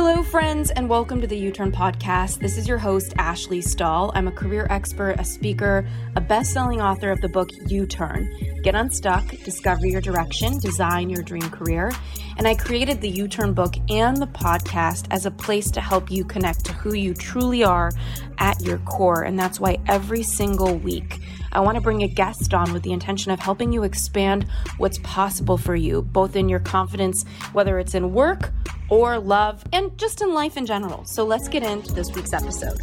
Hello, friends, and welcome to the U Turn Podcast. This is your host, Ashley Stahl. I'm a career expert, a speaker, a best selling author of the book U Turn Get Unstuck, Discover Your Direction, Design Your Dream Career. And I created the U Turn book and the podcast as a place to help you connect to who you truly are at your core. And that's why every single week, I want to bring a guest on with the intention of helping you expand what's possible for you, both in your confidence, whether it's in work or love, and just in life in general. So let's get into this week's episode.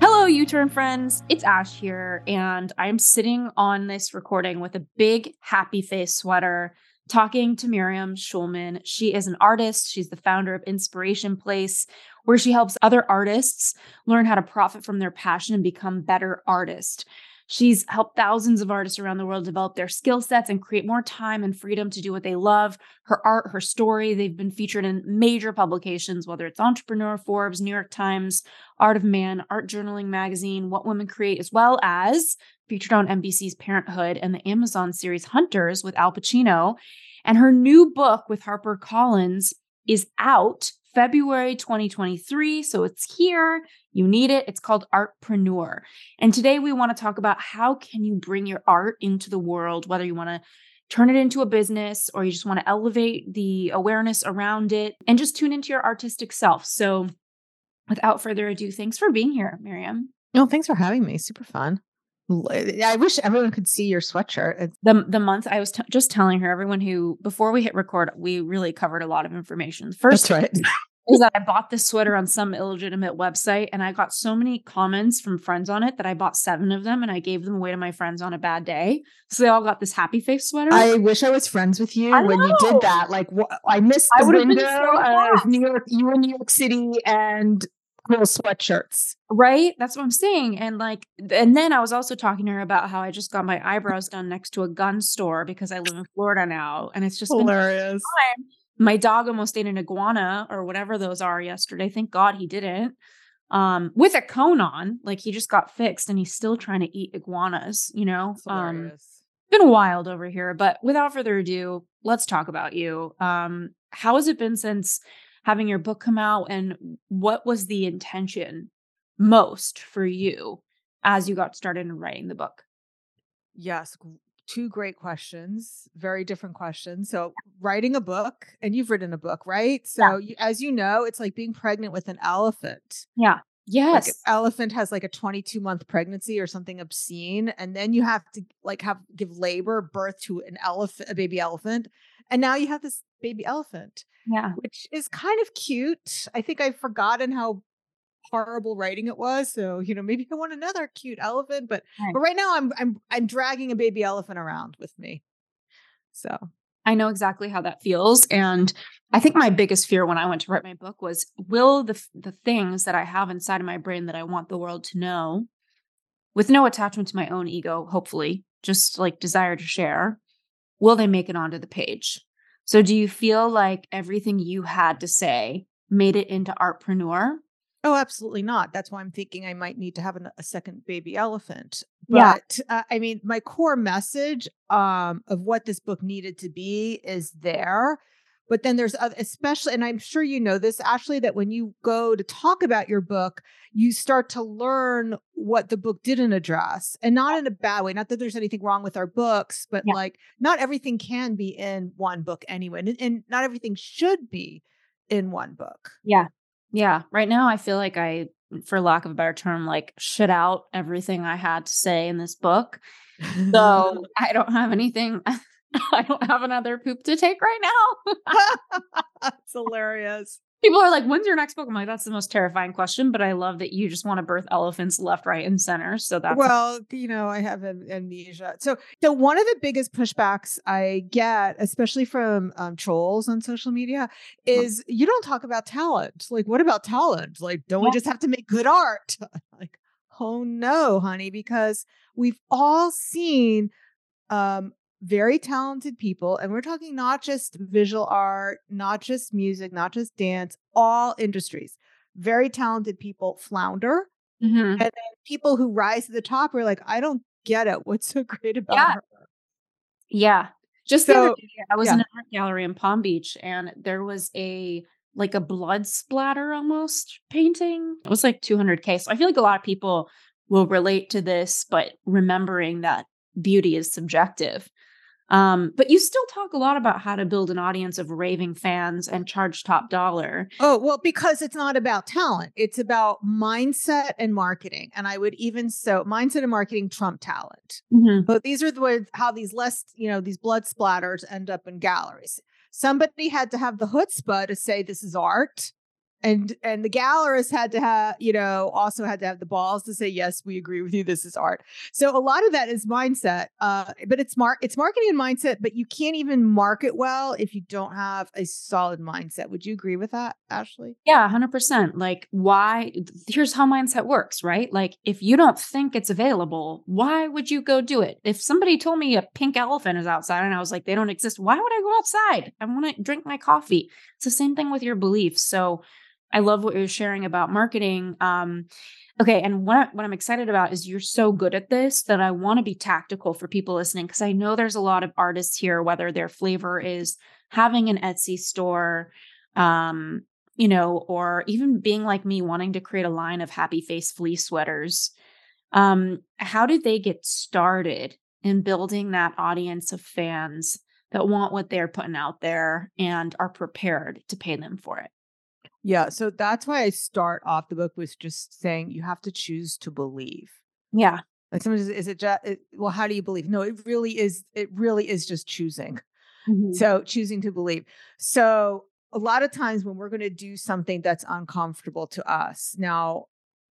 Hello, U Turn friends. It's Ash here, and I'm sitting on this recording with a big happy face sweater talking to Miriam Schulman. She is an artist. She's the founder of Inspiration Place, where she helps other artists learn how to profit from their passion and become better artists. She's helped thousands of artists around the world develop their skill sets and create more time and freedom to do what they love. Her art, her story, they've been featured in major publications, whether it's Entrepreneur, Forbes, New York Times, Art of Man, Art Journaling Magazine, What Women Create, as well as featured on NBC's Parenthood and the Amazon series Hunters with Al Pacino. And her new book with HarperCollins is out February 2023. So it's here. You need it. It's called Artpreneur. And today we want to talk about how can you bring your art into the world, whether you want to turn it into a business or you just want to elevate the awareness around it and just tune into your artistic self. So without further ado, thanks for being here, Miriam. No, thanks for having me. Super fun. I wish everyone could see your sweatshirt. The the month I was t- just telling her, everyone who before we hit record, we really covered a lot of information. First, That's right. is that I bought this sweater on some illegitimate website, and I got so many comments from friends on it that I bought seven of them, and I gave them away to my friends on a bad day. So they all got this happy face sweater. I wish I was friends with you when you did that. Like, wh- I missed the I window so of New York. You in New York City and cool sweatshirts. Right? That's what I'm saying. And like, and then I was also talking to her about how I just got my eyebrows done next to a gun store because I live in Florida now. And it's just Hilarious. My dog almost ate an iguana or whatever those are yesterday. Thank God he didn't. Um, with a cone on, like he just got fixed and he's still trying to eat iguanas, you know? Um, It's been wild over here, but without further ado, let's talk about you. Um, how has it been since having your book come out and what was the intention most for you as you got started in writing the book? Yes, two great questions, very different questions. So, writing a book, and you've written a book, right? So, you, as you know, it's like being pregnant with an elephant. Yeah. Like Yes. an elephant has like a 22 month pregnancy or something obscene, and then you have to like have give labor, birth to an elephant, a baby elephant, and now you have this baby elephant, yeah. which is kind of cute. I think I've forgotten how horrible writing it was. So, you know, maybe I want another cute elephant, but Right. but right now I'm I'm I'm dragging a baby elephant around with me. So I know exactly how that feels. And I think my biggest fear when I went to write my book was will the the things that I have inside of my brain that I want the world to know with no attachment to my own ego, hopefully, just like desire to share, will they make it onto the page? So do you feel like everything you had to say made it into Artpreneur? Oh, absolutely not. That's why I'm thinking I might need to have an, a second baby elephant. Yeah. But uh, I mean, my core message um, of what this book needed to be is there. But then there's other, especially, and I'm sure you know this, Ashley, that when you go to talk about your book, you start to learn what the book didn't address, and not in a bad way. Not that there's anything wrong with our books, but Yeah. like not everything can be in one book anyway, and, and not everything should be in one book. Yeah. Yeah. Right now, I feel like I, for lack of a better term, like shit out everything I had to say in this book. So I don't have anything. I don't have another poop to take right now. That's hilarious. People are like, when's your next book? I'm like, that's the most terrifying question, but I love that you just want to birth elephants left, right, and center. So that's well, you know, I have amnesia. So, so one of the biggest pushbacks I get, especially from um, trolls on social media, is you don't talk about talent. Like, what about talent? Like, don't we just have to make good art? like, oh no, honey, because we've all seen um very talented people and we're talking not just visual art not just music not just dance all industries very talented people flounder Mhm. and then people who rise to the top are like, I don't get it. What's so great about Yeah. her? yeah. Just the other day, I was yeah. in an art gallery in Palm Beach and there was a like a blood splatter almost painting. It was like 200K. So I feel like a lot of people will relate to this, but remembering that beauty is subjective. Um, but you still talk a lot about how to build an audience of raving fans and charge top dollar. Oh, well, because it's not about talent, it's about mindset and marketing. And I would even so mindset and marketing trump talent. Mm-hmm. But these are the ways how these less, you know, these blood splatters end up in galleries. Somebody had to have the chutzpah to say this is art and and the gallerist had to have you know also had to have the balls to say yes we agree with you. This is art. So a lot of that is mindset uh but it's mark it's marketing and mindset but you can't even market well if you don't have a solid mindset. Would you agree with that ashley? Yeah 100% like why here's how mindset works right? Like if you don't think it's available why would you go do it? If somebody told me a pink elephant is outside and i was like they don't exist why would i go outside? I want to drink my coffee. It's the same thing with your beliefs. So I love what you're sharing about marketing. Um, okay, and what what I'm excited about is you're so good at this that I want to be tactical for people listening because I know there's a lot of artists here, whether their flavor is having an Etsy store, um, you know, or even being like me, wanting to create a line of happy face fleece sweaters. Um, how did they get started in building that audience of fans that want what they're putting out there and are prepared to pay them for it? Yeah. So that's why I start off the book with just saying you have to choose to believe. Yeah. Like sometimes is it just it, well, how do you believe? No, it really is. It really is just choosing. Mm-hmm. So choosing to believe. So a lot of times when we're going to do something that's uncomfortable to us, now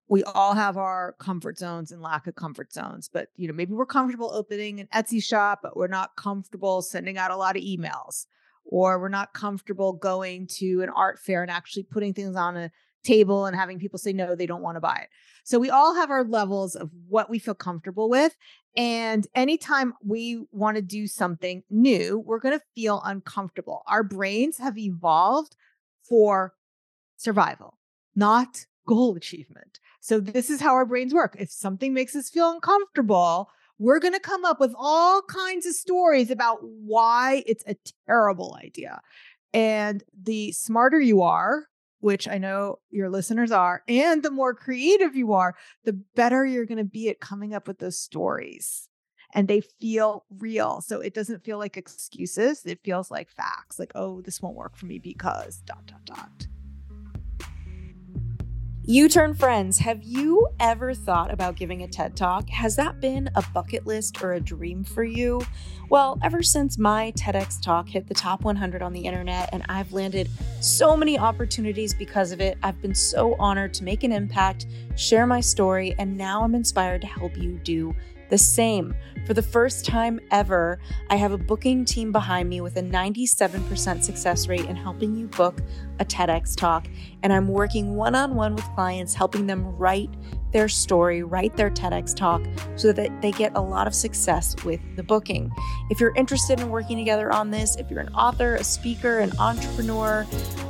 we all have our comfort zones and lack of comfort zones, but you know maybe we're comfortable opening an Etsy shop, but we're not comfortable sending out a lot of emails or we're not comfortable going to an art fair and actually putting things on a table and having people say no they don't want to buy it. So we all have our levels of what we feel comfortable with and anytime we want to do something new we're going to feel uncomfortable. Our brains have evolved for survival not goal achievement. So this is how our brains work. If something makes us feel uncomfortable we're going to come up with all kinds of stories about why it's a terrible idea. And the smarter you are, which I know your listeners are, and the more creative you are, the better you're going to be at coming up with those stories. And they feel real. So it doesn't feel like excuses. It feels like facts like, oh, this won't work for me because dot, dot, dot. U Turn friends, have you ever thought about giving a TED Talk? Has that been a bucket list or a dream for you? Well, ever since my TEDx talk hit the top 100 on the internet and I've landed so many opportunities because of it, I've been so honored to make an impact, share my story, and now I'm inspired to help you do the same. For the first time ever, I have a booking team behind me with a 97% success rate in helping you book a TEDx talk. And I'm working one on one with clients, helping them write their story, write their TEDx talk so that they get a lot of success with the booking. If you're interested in working together on this, if you're an author, a speaker, an entrepreneur,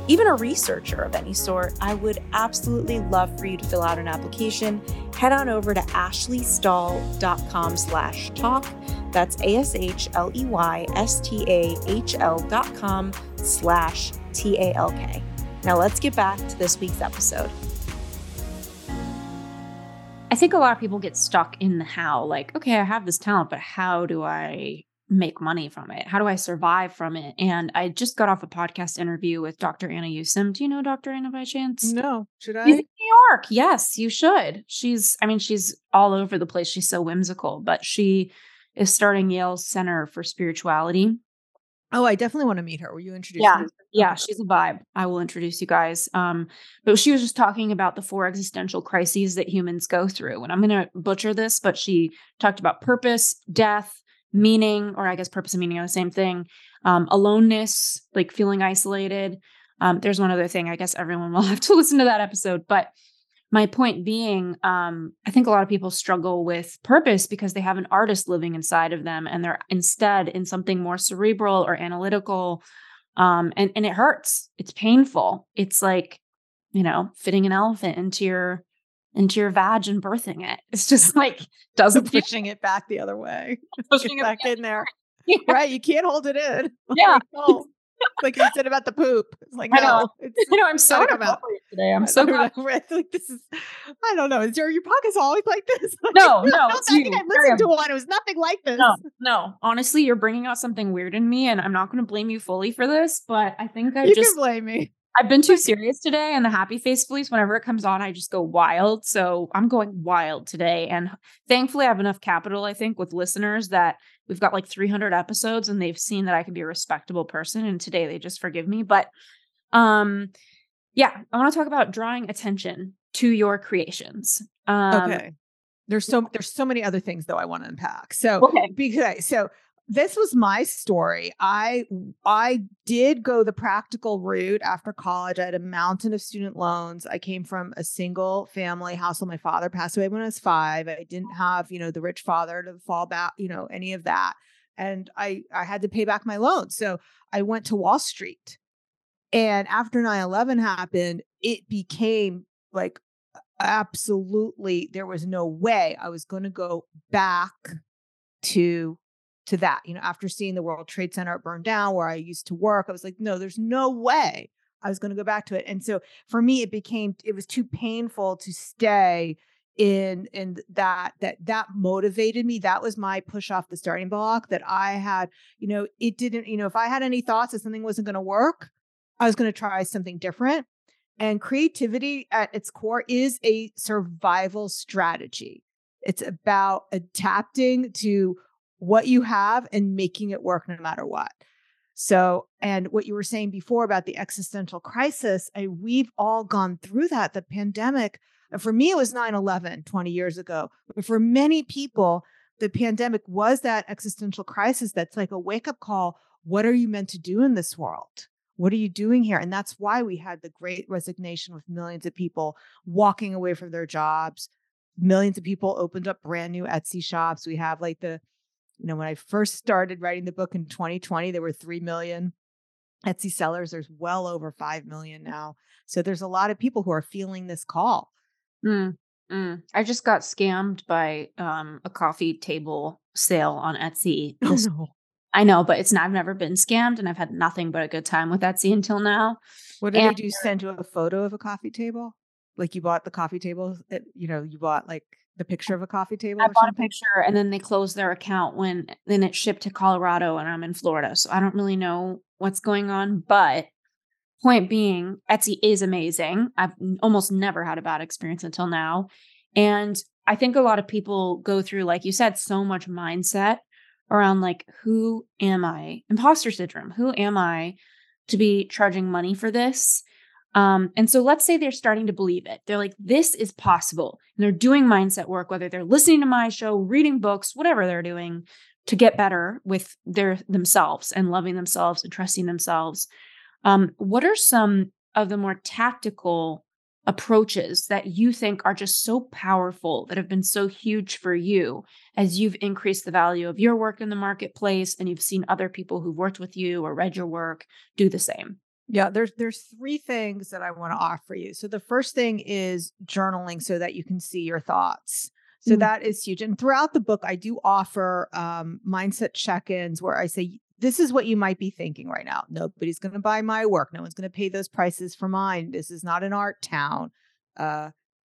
even a researcher of any sort, I would absolutely love for you to fill out an application. Head on over to ashleystahl.com slash talk. That's A-S-H-L-E-Y-S-T-A-H-L dot com slash T-A-L-K. Now let's get back to this week's episode. I think a lot of people get stuck in the how, like, okay, I have this talent, but how do I make money from it? How do I survive from it? And I just got off a podcast interview with Dr. Anna Yusim. Do you know Dr. Anna by chance? No. Should I? She's in New York. Yes, you should. She's, I mean, she's all over the place. She's so whimsical, but she is starting Yale Center for Spirituality. Oh, I definitely want to meet her. Will you introduce yeah. me? Yeah, she's a vibe. I will introduce you guys. Um, but she was just talking about the four existential crises that humans go through. And I'm gonna butcher this, but she talked about purpose, death, meaning, or I guess purpose and meaning are the same thing. Um, aloneness, like feeling isolated. Um, there's one other thing. I guess everyone will have to listen to that episode. But my point being, um, I think a lot of people struggle with purpose because they have an artist living inside of them and they're instead in something more cerebral or analytical. Um, and, and it hurts. It's painful. It's like, you know, fitting an elephant into your into your vag and birthing it. It's just like doesn't pushing it back the other way. Pushing it back in there. right? You can't hold it in. Yeah. Oh, like you said about the poop. It's like I no, know. it's You know, I'm so gotta come out. inappropriate today. I'm so don't glad. know, right? Like this is, I don't know. Is your your pocket's always like this? Like, No, no, I think. I listened to one. It was nothing like this. No, no. Honestly, you're bringing out something weird in me, and I'm not going to blame you fully for this. But I think I you just can blame me. I've been too serious today, and the happy face police. whenever it comes on, I just go wild. So I'm going wild today. And thankfully, I have enough capital, I think, with listeners that we've got like 300 episodes and they've seen that I can be a respectable person. And today they just forgive me. But um, yeah, I want to talk about drawing attention to your creations. Um, okay. There's so there's so many other things though I want to unpack. So Okay. because so this was my story. I I did go the practical route after college. I had a mountain of student loans. I came from a single family household. My father passed away when I was five. I didn't have, you know, the rich father to fall back, you know, any of that. And I I had to pay back my loans. So I went to Wall Street. And after 9-11 happened, it became like absolutely there was no way I was going to go back to to that. You know, after seeing the World Trade Center burn down where I used to work, I was like, no, there's no way I was going to go back to it. And so for me it became it was too painful to stay in in that that that motivated me that was my push off the starting block that i had you know it didn't you know if i had any thoughts that something wasn't going to work i was going to try something different and creativity at its core is a survival strategy. It's about adapting to what you have and making it work no matter what. So, and what you were saying before about the existential crisis, I, we've all gone through that. The pandemic, for me, it was 9 11 20 years ago. But for many people, the pandemic was that existential crisis that's like a wake up call. What are you meant to do in this world? What are you doing here? And that's why we had the great resignation with millions of people walking away from their jobs. Millions of people opened up brand new Etsy shops. We have like the, you know, when I first started writing the book in 2020, there were 3 million Etsy sellers. There's well over 5 million now. So there's a lot of people who are feeling this call. Mm, mm. I just got scammed by um, a coffee table sale on Etsy. Oh, no. I know, but it's not, I've never been scammed and I've had nothing but a good time with Etsy until now. What did And- they do? Send you a photo of a coffee table? Like you bought the coffee table, you know, you bought like the picture of a coffee table I or bought a picture and then they closed their account when then it shipped to Colorado and I'm in Florida. So I don't really know what's going on, but point being, Etsy is amazing. I've almost never had a bad experience until now. And I think a lot of people go through, like you said, so much mindset around like, who am I? Imposter syndrome. Who am I to be charging money for this? Um, and so let's say they're starting to believe it. They're like, this is possible. And they're doing mindset work, whether they're listening to my show, reading books, whatever they're doing to get better with their themselves and loving themselves and trusting themselves. Um, what are some of the more tactical approaches that you think are just so powerful that have been so huge for you as you've increased the value of your work in the marketplace and you've seen other people who've worked with you or read your work do the same? Yeah, there's there's three things that I want to offer you. So the first thing is journaling so that you can see your thoughts. So Mm. that is huge. And throughout the book, I do offer um, mindset check-ins where I say, "This is what you might be thinking right now. Nobody's going to buy my work. No one's going to pay those prices for mine. This is not an art town." Uh,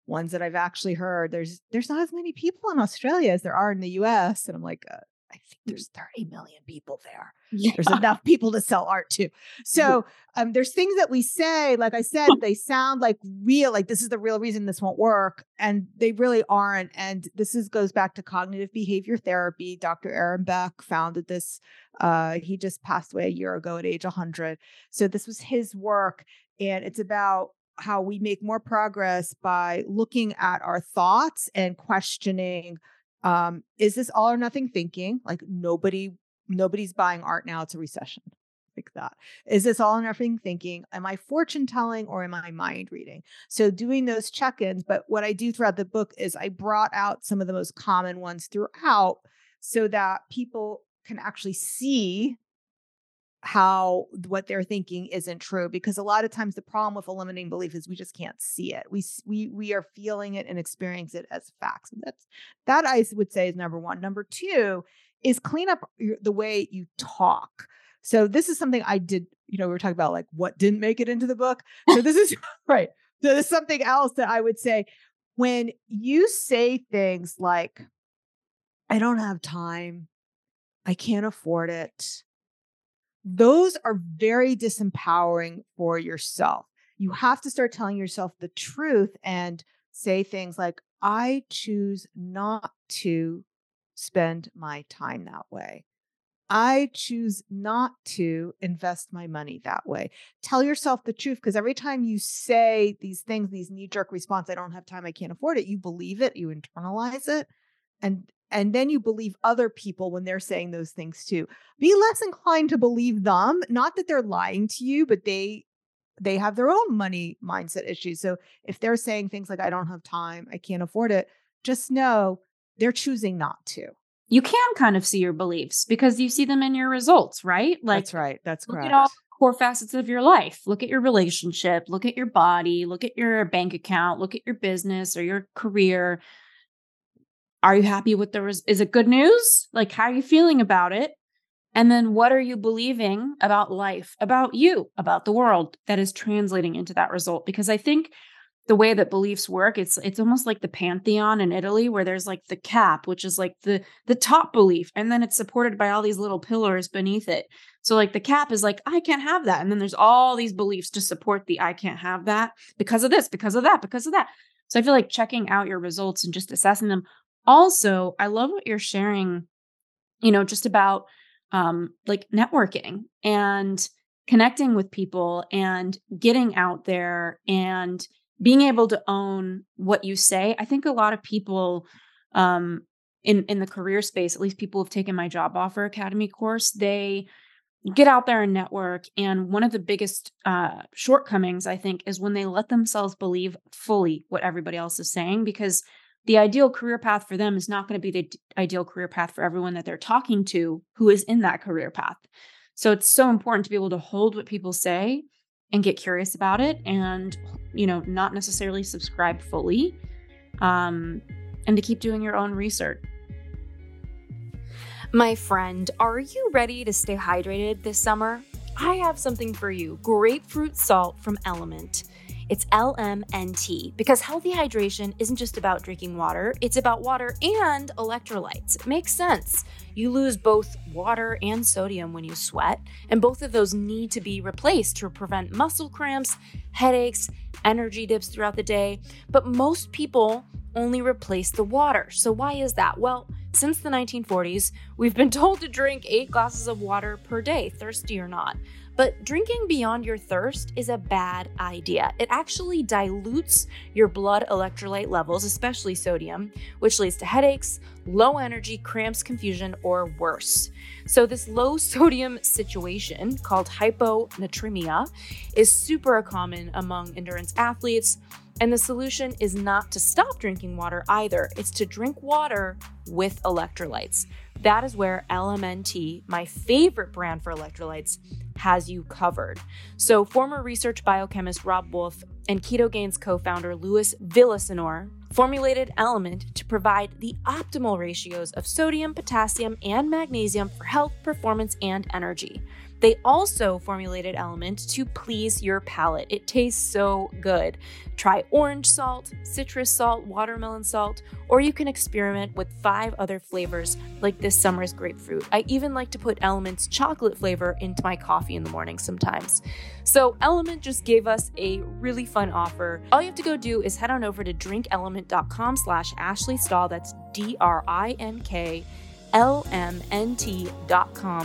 ones that I've actually heard. There's there's not as many people in Australia as there are in the U.S. And I'm like, uh, I think there's 30 million people there there's enough people to sell art to. So um, there's things that we say, like I said, they sound like real, like this is the real reason this won't work, and they really aren't. And this is goes back to cognitive behavior therapy. Dr. Aaron Beck founded this. Uh, he just passed away a year ago at age 100. So this was his work, and it's about how we make more progress by looking at our thoughts and questioning um is this all or nothing thinking? Like nobody nobody's buying art now it's a recession. Like that. Is this all or nothing thinking? Am i fortune telling or am i mind reading? So doing those check-ins but what i do throughout the book is i brought out some of the most common ones throughout so that people can actually see how what they're thinking isn't true because a lot of times the problem with eliminating belief is we just can't see it we we we are feeling it and experience it as facts that's that i would say is number one number two is clean up your, the way you talk. So this is something I did, you know, we were talking about like what didn't make it into the book. So this is right. So there's something else that I would say when you say things like, I don't have time, I can't afford it. Those are very disempowering for yourself. You have to start telling yourself the truth and say things like, I choose not to spend my time that way. I choose not to invest my money that way. Tell yourself the truth because every time you say these things, these knee jerk response, I don't have time, I can't afford it, you believe it, you internalize it. And and then you believe other people when they're saying those things too. Be less inclined to believe them, not that they're lying to you, but they they have their own money mindset issues. So if they're saying things like I don't have time, I can't afford it, just know they're choosing not to you can kind of see your beliefs because you see them in your results, right? Like That's right. That's look correct. At all core facets of your life. Look at your relationship, look at your body, look at your bank account, look at your business or your career. Are you happy with the res- is it good news? Like how are you feeling about it? And then what are you believing about life, about you, about the world that is translating into that result? Because I think the way that beliefs work it's it's almost like the pantheon in italy where there's like the cap which is like the the top belief and then it's supported by all these little pillars beneath it so like the cap is like i can't have that and then there's all these beliefs to support the i can't have that because of this because of that because of that so i feel like checking out your results and just assessing them also i love what you're sharing you know just about um like networking and connecting with people and getting out there and being able to own what you say. I think a lot of people um in in the career space at least people who have taken my job offer academy course they get out there and network and one of the biggest uh shortcomings i think is when they let themselves believe fully what everybody else is saying because the ideal career path for them is not going to be the ideal career path for everyone that they're talking to who is in that career path. So it's so important to be able to hold what people say and get curious about it and you know not necessarily subscribe fully um, and to keep doing your own research. My friend are you ready to stay hydrated this summer? I have something for you. Grapefruit salt from LMNT it's LMNT because healthy hydration isn't just about drinking water, it's about water and electrolytes. It makes sense. You lose both water and sodium when you sweat, and both of those need to be replaced to prevent muscle cramps, headaches, energy dips throughout the day. But most people only replace the water. So, why is that? Well, since the 1940s, we've been told to drink eight glasses of water per day, thirsty or not. But drinking beyond your thirst is a bad idea. It actually dilutes your blood electrolyte levels, especially sodium, which leads to headaches, low energy, cramps, confusion, or worse. So, this low sodium situation called hyponatremia is super common among endurance athletes. And the solution is not to stop drinking water either, it's to drink water with electrolytes. That is where LMNT, my favorite brand for electrolytes, has you covered. So, former research biochemist Robb Wolf and Ketogains co founder Louis Villasenor formulated LMNT to provide the optimal ratios of sodium, potassium, and magnesium for health, performance, and energy. They also formulated LMNT to please your palate. It tastes so good. Try orange salt, citrus salt, watermelon salt, or you can experiment with five other flavors like this summer's grapefruit. I even like to put LMNT's chocolate flavor into my coffee in the morning sometimes. So, LMNT just gave us a really fun offer. All you have to go do is head on over to drinklmnt.com slash Ashley. That's D R I N K lmnt.com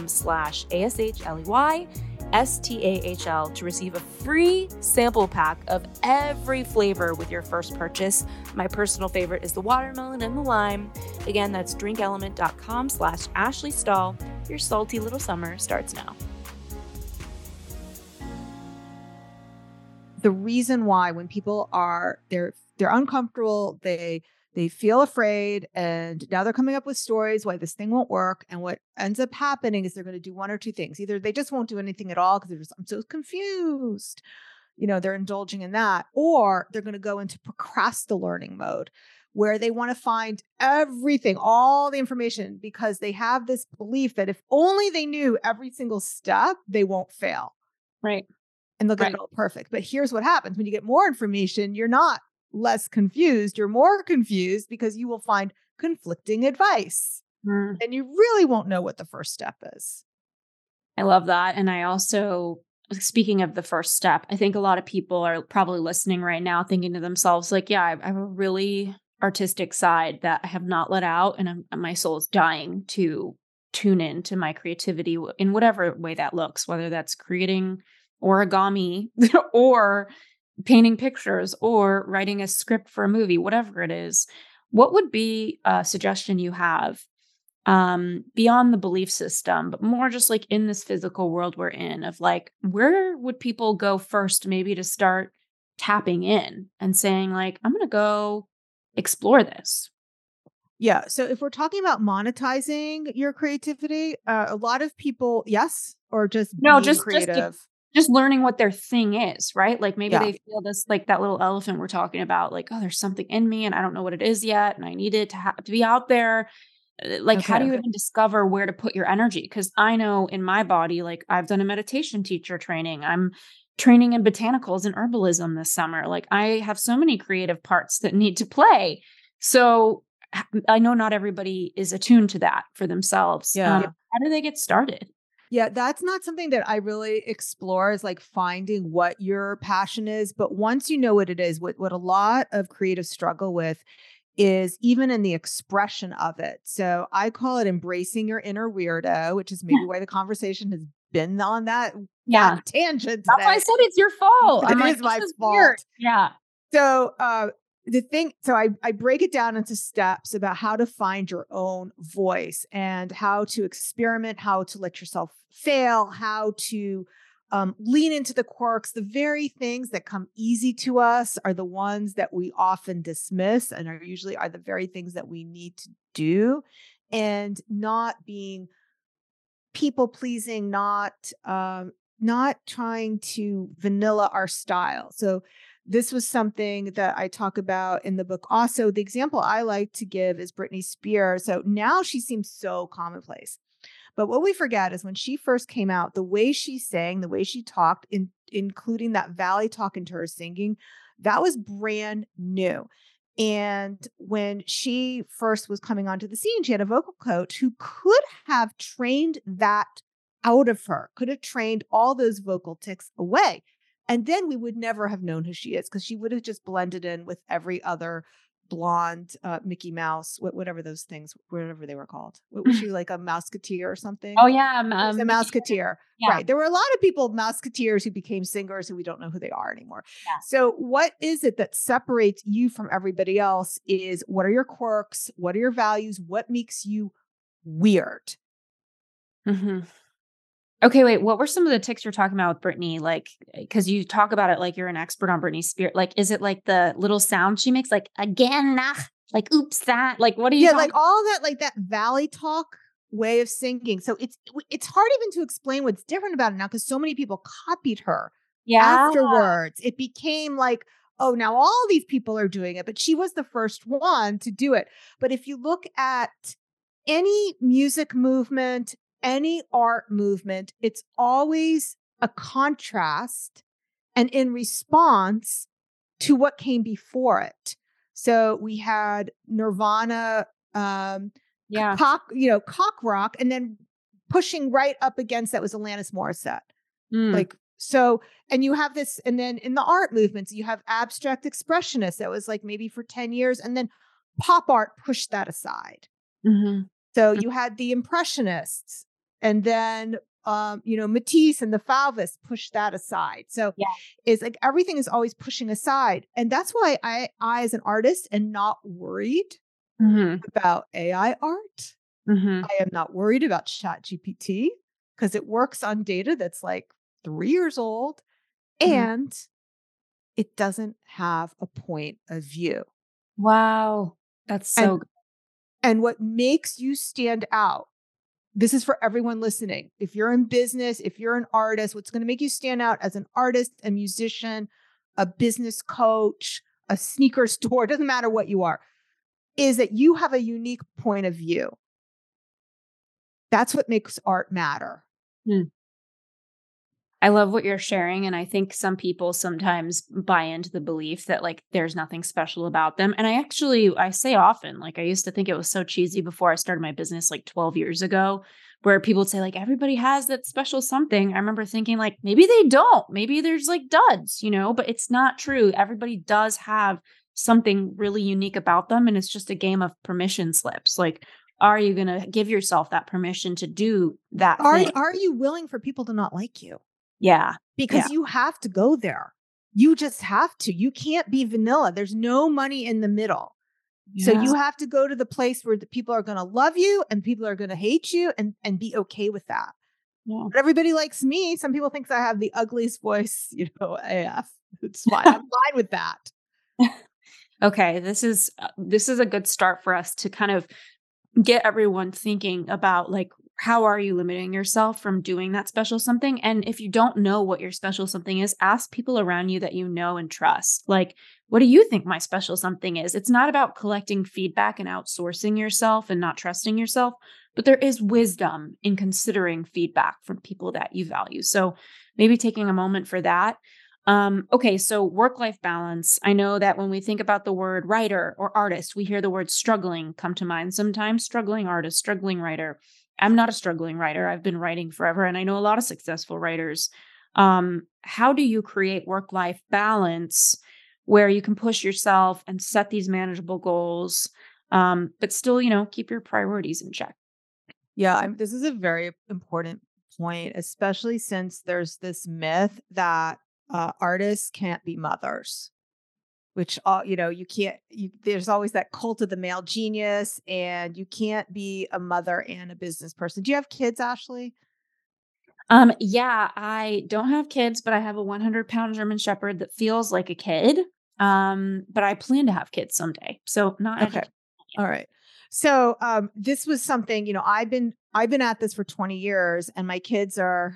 slash A-S-H-L-E-Y S-T-A-H-L to receive a free sample pack of every flavor with your first purchase. My personal favorite is the watermelon and the lime. Again, that's drinklmnt.com slash Ashley Stahl. Your salty little summer starts now. The reason why when people are they're they're uncomfortable, they they feel afraid and now they're coming up with stories why this thing won't work and what ends up happening is they're going to do one or two things either they just won't do anything at all because they're just i'm so confused you know they're indulging in that or they're going to go into procrastinating learning mode where they want to find everything, all the information, because they have this belief that if only they knew every single step, they won't fail. Right. And they'll get Right. it all perfect. But here's what happens when you get more information, you're not less confused, you're more confused because you will find conflicting advice Mm. and you really won't know what the first step is. I love that. And I also, speaking of the first step, I think a lot of people are probably listening right now thinking to themselves, like, yeah, I I have a really artistic side that I have not let out, and I'm, my soul is dying to tune in to my creativity in whatever way that looks, whether that's creating origami or painting pictures or writing a script for a movie, whatever it is. What would be a suggestion you have um beyond the belief system but more just like in this physical world we're in of like where would people go first maybe to start tapping in and saying like i'm going to go explore this Yeah. So if we're talking about monetizing your creativity, uh, a lot of people, yes, or just No, just creative. just learning what their thing is right? Like maybe Yeah. they feel this like that little elephant we're talking about like oh there's something in me and i don't know what it is yet and i need it to have to be out there. Uh, like how do you even discover where to put your energy? Because i know in my body like i've done a meditation teacher training. I'm training in botanicals and herbalism this summer. Like i have so many creative parts that need to play. So I know not everybody is attuned to that for themselves. Yeah. Um, how do they get started Yeah, that's not something that I really explore is like finding what your passion is. But once you know what it is, what what a lot of creatives struggle with is even in the expression of it. So I call it embracing your inner weirdo, which is maybe why the conversation has been on that, yeah tangent that's why i said it's your fault It I'm like, is my "This weird." fault. yeah So uh the thing so I, I break it down into steps about how to find your own voice and how to experiment how to let yourself fail how to um, lean into the quirks. The very things that come easy to us are the ones that we often dismiss and are usually are the very things that we need to do and not being people pleasing not um, not trying to vanilla our style. So this was something that I talk about in the book. Also, the example I like to give is Britney Spears. So now she seems so commonplace. But what we forget is when she first came out, the way she sang, the way she talked, in, including that valley talk into her singing, that was brand new. And when she first was coming onto the scene, she had a vocal coach who could have trained that out of her, could have trained all those vocal ticks away. And then we would never have known who she is because she would have just blended in with every other blonde uh, Mickey Mouse, whatever those things, whatever they were called. Was she like a Mouseketeer or something? oh yeah um, a um, Mouseketeer. yeah. Right. There were a lot of people, Mouseketeers, who became singers who we don't know who they are anymore. Yeah. So, what is it that separates you from everybody else is what are your quirks? What are your values? What makes you weird? hmm Okay, wait. What were some of the ticks you're talking about with Britney? Like, eh, because you talk about it like you're an expert on Britney Spears. Like, is it like the little sound she makes, like again, nah, like oops, that, like what are you? yeah, talking- like all that, like that valley talk way of singing. So it's it's hard even to explain what's different about it now because so many people copied her yeah, afterwards. It became like, oh, now all these people are doing it, but she was the first one to do it. But if you look at any music movement, any art movement, it's always a contrast and in response to what came before it. So we had Nirvana, um, yeah, cock, you know, cock rock, and then pushing right up against that was Alanis Morissette. Mm, Like so, and you have this, and then in the art movements, you have abstract expressionists that was like maybe for 10 years, and then pop art pushed that aside. mhm. So Mm. you had the impressionists, and then um, you know, Matisse and the Fauvists push that aside. So Yeah. it's like everything is always pushing aside. And that's why I I as an artist am not worried Mhm, about AI art. mhm. I am not worried about Chat GPT because it works on data that's like three years old Mhm. and it doesn't have a point of view. Wow, that's so. And- good. And what makes you stand out, this is for everyone listening. If you're in business, if you're an artist, what's going to make you stand out as an artist, a musician, a business coach, a sneaker store, doesn't matter what you are. is that you have a unique point of view. That's what makes art matter. Hmm. I love what you're sharing. And I think some people sometimes buy into the belief that like there's nothing special about them. And I actually, I say often, like I used to think it was so cheesy before I started my business like 12 years ago, where people would say like everybody has that special something. I remember thinking like maybe they don't. Maybe there's like duds, you know, but it's not true. Everybody does have something really unique about them. And it's just a game of permission slips. Like, are you going to give yourself that permission to do that? Are, thing? are you willing for people to not like you? Yeah. Because Yeah. you have to go there. You just have to. You can't be vanilla. There's no money in the middle. So you have to go to the place where the people are going to love you and people are going to hate you and and be okay with that. Yeah. But everybody likes me. Some people think I have the ugliest voice, you know, AF. It's fine. I'm fine with that. Okay, this is uh, this is a good start for us to kind of get everyone thinking about like how are you limiting yourself from doing that special something and if you don't know what your special something is ask people around you that you know and trust like what do you think my special something is it's not about collecting feedback and outsourcing yourself and not trusting yourself but there is wisdom in considering feedback from people that you value so maybe taking a moment for that um, okay, so work life balance. I know that when we think about the word writer or artist, we hear the word struggling come to mind sometimes. Struggling artist, struggling writer. I'm not a struggling writer. I've been writing forever and I know a lot of successful writers. Um, how do you create work life balance where you can push yourself and set these manageable goals, um, but still, you know, keep your priorities in check? Yeah, I'm, this is a very important point, especially since there's this myth that uh, artists can't be mothers, which all you know, you can't. You, there's always that cult of the male genius, and you can't be a mother and a business person. Do you have kids, Ashley? Um, yeah, I don't have kids, but I have a 100 pound German Shepherd that feels like a kid. Um, but I plan to have kids someday. So not Okay. All right. So um this was something, you know, I've been I've been at this for 20 years and my kids are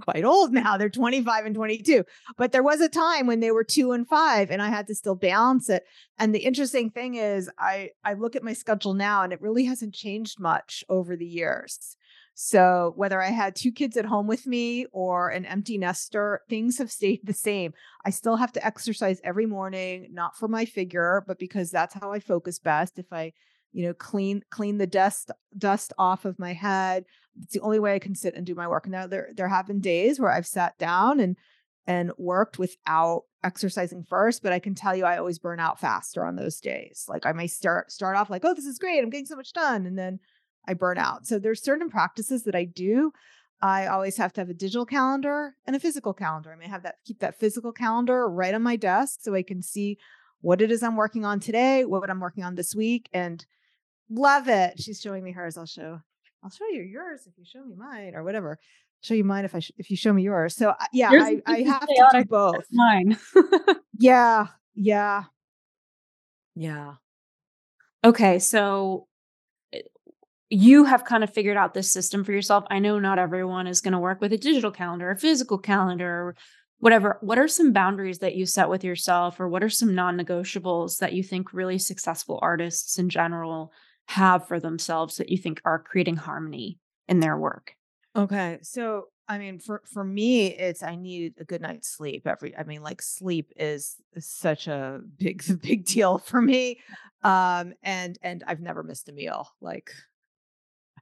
quite old now. They're 25 and 22. But there was a time when they were 2 and 5 and I had to still balance it. And the interesting thing is I I look at my schedule now and it really hasn't changed much over the years. So whether I had two kids at home with me or an empty nester, things have stayed the same. I still have to exercise every morning, not for my figure, but because that's how I focus best. If I, you know, clean clean the dust dust off of my head, it's the only way I can sit and do my work. Now there there have been days where I've sat down and and worked without exercising first, but I can tell you I always burn out faster on those days. Like I may start start off like, "Oh, this is great. I'm getting so much done." And then I burn out. So there's certain practices that I do. I always have to have a digital calendar and a physical calendar. I may have that keep that physical calendar right on my desk so I can see what it is I'm working on today, what I'm working on this week, and love it. She's showing me hers. I'll show. I'll show you yours if you show me mine or whatever. show you mine if I sh- if you show me yours. So yeah, Yours I, I have to do both. Mine. Yeah, yeah, yeah. okay, so eh, you have kind of figured out this system for yourself. I know not everyone is going to work with a digital calendar, a physical calendar, or whatever. What are some boundaries that you set with yourself, or what are some non negotiables that you think really successful artists in general have for themselves that you think are creating harmony in their work? Okay. So, I mean, for for me, it's I need a good night's sleep every I mean, like sleep is such a big big deal for me. Um and and I've never missed a meal. Like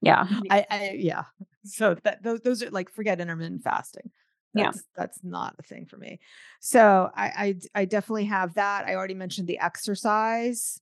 Yeah. I, I yeah. So that those those are like forget intermittent fasting. Yeah. That's that's not a thing for me. So I I definitely have that. I already mentioned the exercise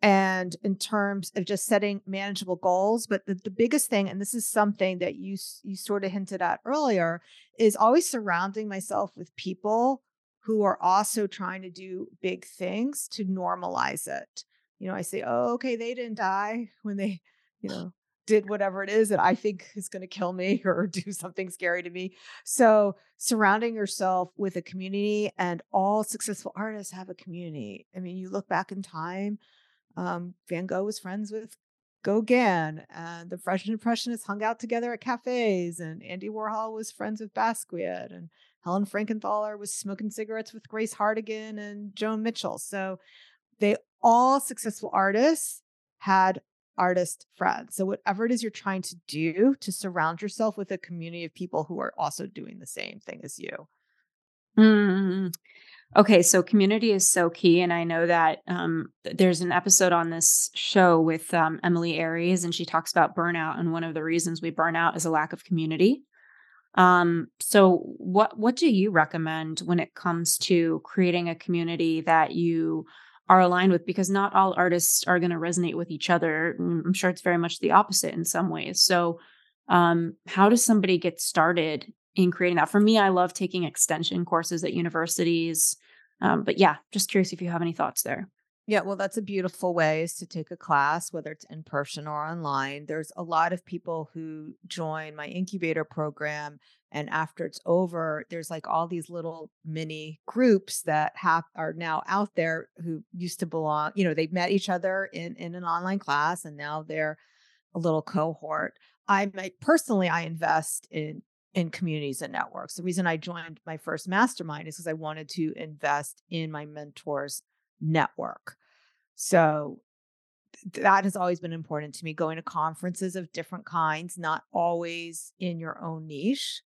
and in terms of just setting manageable goals but the, the biggest thing and this is something that you you sort of hinted at earlier is always surrounding myself with people who are also trying to do big things to normalize it. You know i say oh okay they didn't die when they you know did whatever it is that i think is going to kill me or do something scary to me. So surrounding yourself with a community and all successful artists have a community. I mean you look back in time um, Van Gogh was friends with Gauguin, and the French Impressionists hung out together at cafes, and Andy Warhol was friends with Basquiat, and Helen Frankenthaler was smoking cigarettes with Grace Hartigan and Joan Mitchell. So they all successful artists had artist friends. So, whatever it is you're trying to do to surround yourself with a community of people who are also doing the same thing as you. Mm. Okay, so community is so key. And I know that um, there's an episode on this show with um, Emily Aries, and she talks about burnout. And one of the reasons we burn out is a lack of community. Um, so what what do you recommend when it comes to creating a community that you are aligned with? Because not all artists are going to resonate with each other. Mm, I'm sure it's very much the opposite in some ways. So um, how does somebody get started in creating that? For me, I love taking extension courses at universities. Um, but yeah, just curious if you have any thoughts there. Yeah, well, that's a beautiful way is to take a class, whether it's in person or online. There's a lot of people who join my incubator program, and after it's over, there's like all these little mini groups that have are now out there who used to belong. You know, they met each other in in an online class, and now they're a little cohort. I might personally, I invest in in communities and networks. The reason I joined my first mastermind is because I wanted to invest in my mentors network. So that has always been important to me going to conferences of different kinds, not always in your own niche.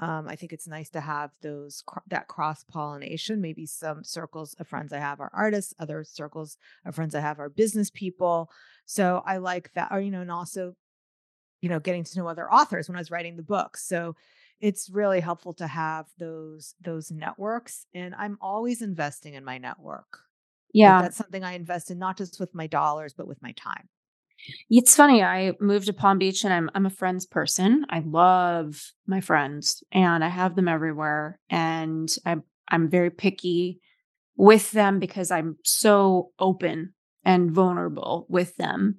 Um, I think it's nice to have those that cross pollination. Maybe some circles of friends I have are artists, other circles of friends I have are business people. So I like that, or you know, and also, you know, getting to know other authors when I was writing the book. So it's really helpful to have those those networks, and I'm always investing in my network. Yeah. Like that's something I invest in, not just with my dollars, but with my time. It's funny. I moved to Palm Beach and I'm I'm a friends person. I love my friends and I have them everywhere. And I'm I'm very picky with them because I'm so open and vulnerable with them.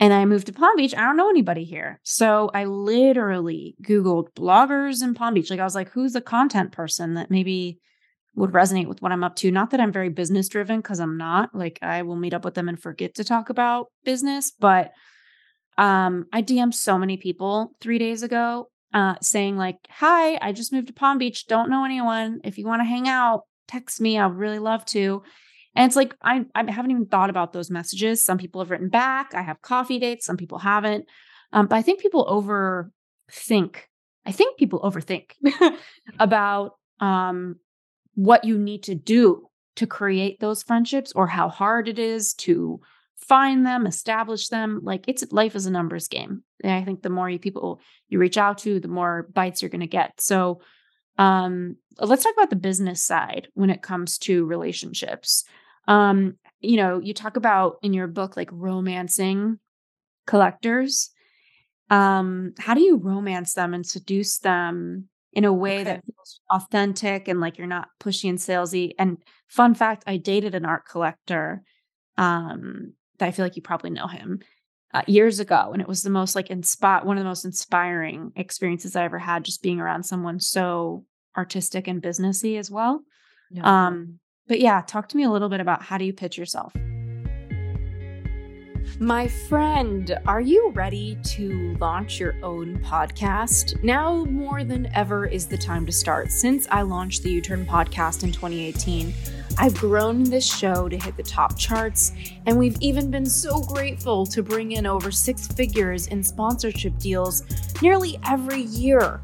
And I moved to Palm Beach. I don't know anybody here. So I literally Googled bloggers in Palm Beach. Like I was like, who's a content person that maybe would resonate with what I'm up to. Not that I'm very business driven because I'm not. Like I will meet up with them and forget to talk about business, but um I DM'd so many people 3 days ago uh saying like, "Hi, I just moved to Palm Beach. Don't know anyone. If you want to hang out, text me. I'd really love to." And it's like I I haven't even thought about those messages. Some people have written back. I have coffee dates, some people haven't. Um but I think people overthink. I think people overthink about um what you need to do to create those friendships or how hard it is to find them, establish them. Like it's life is a numbers game. And I think the more you people you reach out to, the more bites you're going to get. So um let's talk about the business side when it comes to relationships. Um you know, you talk about in your book like romancing collectors. Um how do you romance them and seduce them in a way okay. that feels authentic and like you're not pushy and salesy. And fun fact, I dated an art collector um, that I feel like you probably know him uh, years ago, and it was the most like inspire one of the most inspiring experiences I ever had, just being around someone so artistic and businessy as well. Yeah. Um, but yeah, talk to me a little bit about how do you pitch yourself. My friend, are you ready to launch your own podcast? Now more than ever is the time to start. Since I launched the U Turn podcast in 2018, I've grown this show to hit the top charts, and we've even been so grateful to bring in over six figures in sponsorship deals nearly every year.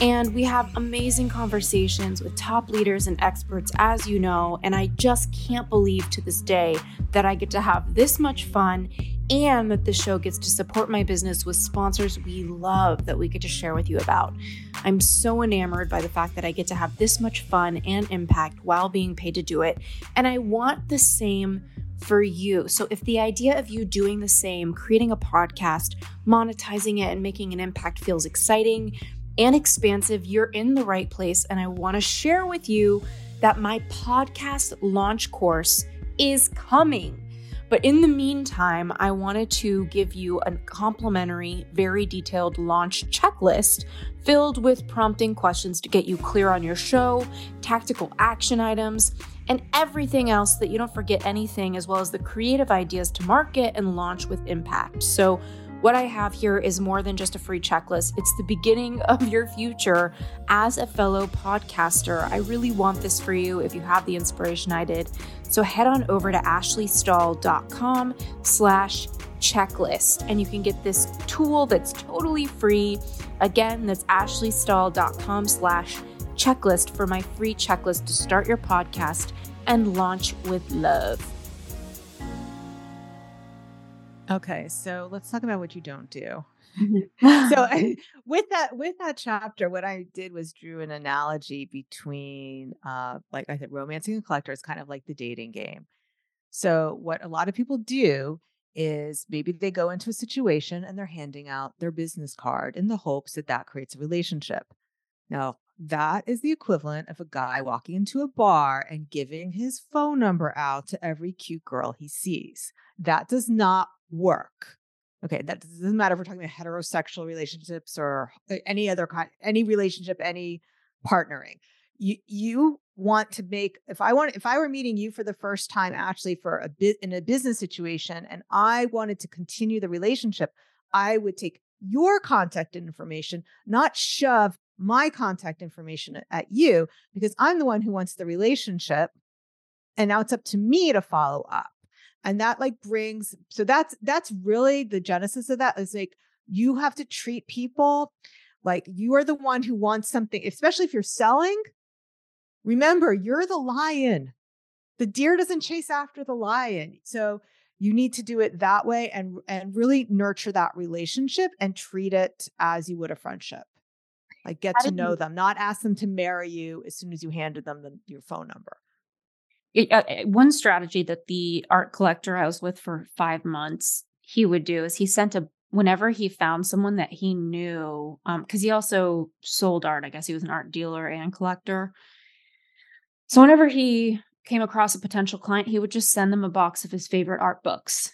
And we have amazing conversations with top leaders and experts, as you know. And I just can't believe to this day that I get to have this much fun and that the show gets to support my business with sponsors we love that we get to share with you about. I'm so enamored by the fact that I get to have this much fun and impact while being paid to do it. And I want the same for you. So, if the idea of you doing the same, creating a podcast, monetizing it, and making an impact feels exciting, and expansive, you're in the right place. And I want to share with you that my podcast launch course is coming. But in the meantime, I wanted to give you a complimentary, very detailed launch checklist filled with prompting questions to get you clear on your show, tactical action items, and everything else that you don't forget anything, as well as the creative ideas to market and launch with impact. So, What I have here is more than just a free checklist, it's the beginning of your future as a fellow podcaster. I really want this for you if you have the inspiration I did. So head on over to ashleystahl.com slash checklist and you can get this tool that's totally free. Again, that's ashleystahl.com slash checklist for my free checklist to start your podcast and launch with love. Okay, so let's talk about what you don't do. so with that with that chapter, what I did was drew an analogy between uh like I said, romancing a collector is kind of like the dating game. So what a lot of people do is maybe they go into a situation and they're handing out their business card in the hopes that that creates a relationship. Now, that is the equivalent of a guy walking into a bar and giving his phone number out to every cute girl he sees. That does not work. Okay, that doesn't matter if we're talking about heterosexual relationships or any other kind, any relationship, any partnering. You you want to make if I want if I were meeting you for the first time actually for a bit in a business situation and I wanted to continue the relationship, I would take your contact information, not shove my contact information at you because I'm the one who wants the relationship. And now it's up to me to follow up. And that like brings so that's that's really the genesis of that is like you have to treat people like you are the one who wants something especially if you're selling. Remember you're the lion. The deer doesn't chase after the lion so you need to do it that way and and really nurture that relationship and treat it as you would a friendship like get to know them not ask them to marry you as soon as you handed them the, your phone number. It, uh, eh, one strategy that the art collector I was with for five months he would do is he sent a whenever he found someone that he knew um because he also sold art i guess he was an art dealer and collector. So whenever he came across a potential client he would just send them a box of his favorite art books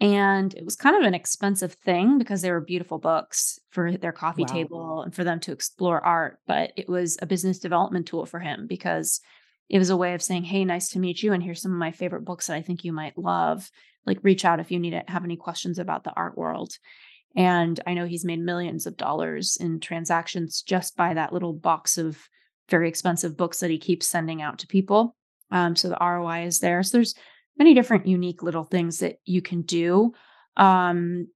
and it was kind of an expensive thing because they were beautiful books for their coffee wow. table and for them to explore art but it was a business development tool for him because it was a way of saying, Hey, nice to meet you. And here's some of my favorite books that I think you might love. Like, reach out if you need to have any questions about the art world. And I know he's made millions of dollars in transactions just by that little box of very expensive books that he keeps sending out to people. Um, so the ROI is there. So there's many different unique little things that you can do. Um,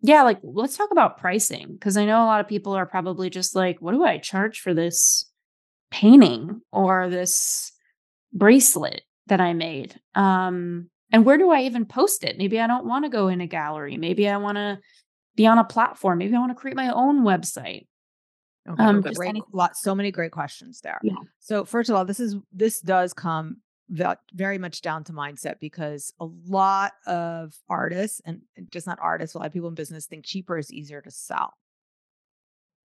yeah, like let's talk about pricing because I know a lot of people are probably just like, what do I charge for this painting or this bracelet that I made. Um, and where do I even post it? Maybe I don't want to go in a gallery. Maybe I want to be on a platform. Maybe I want to create my own website. Okay, um, great, any- lot, so many great questions there. Yeah. So first of all, this is this does come very much down to mindset because a lot of artists and just not artists, a lot of people in business think cheaper is easier to sell.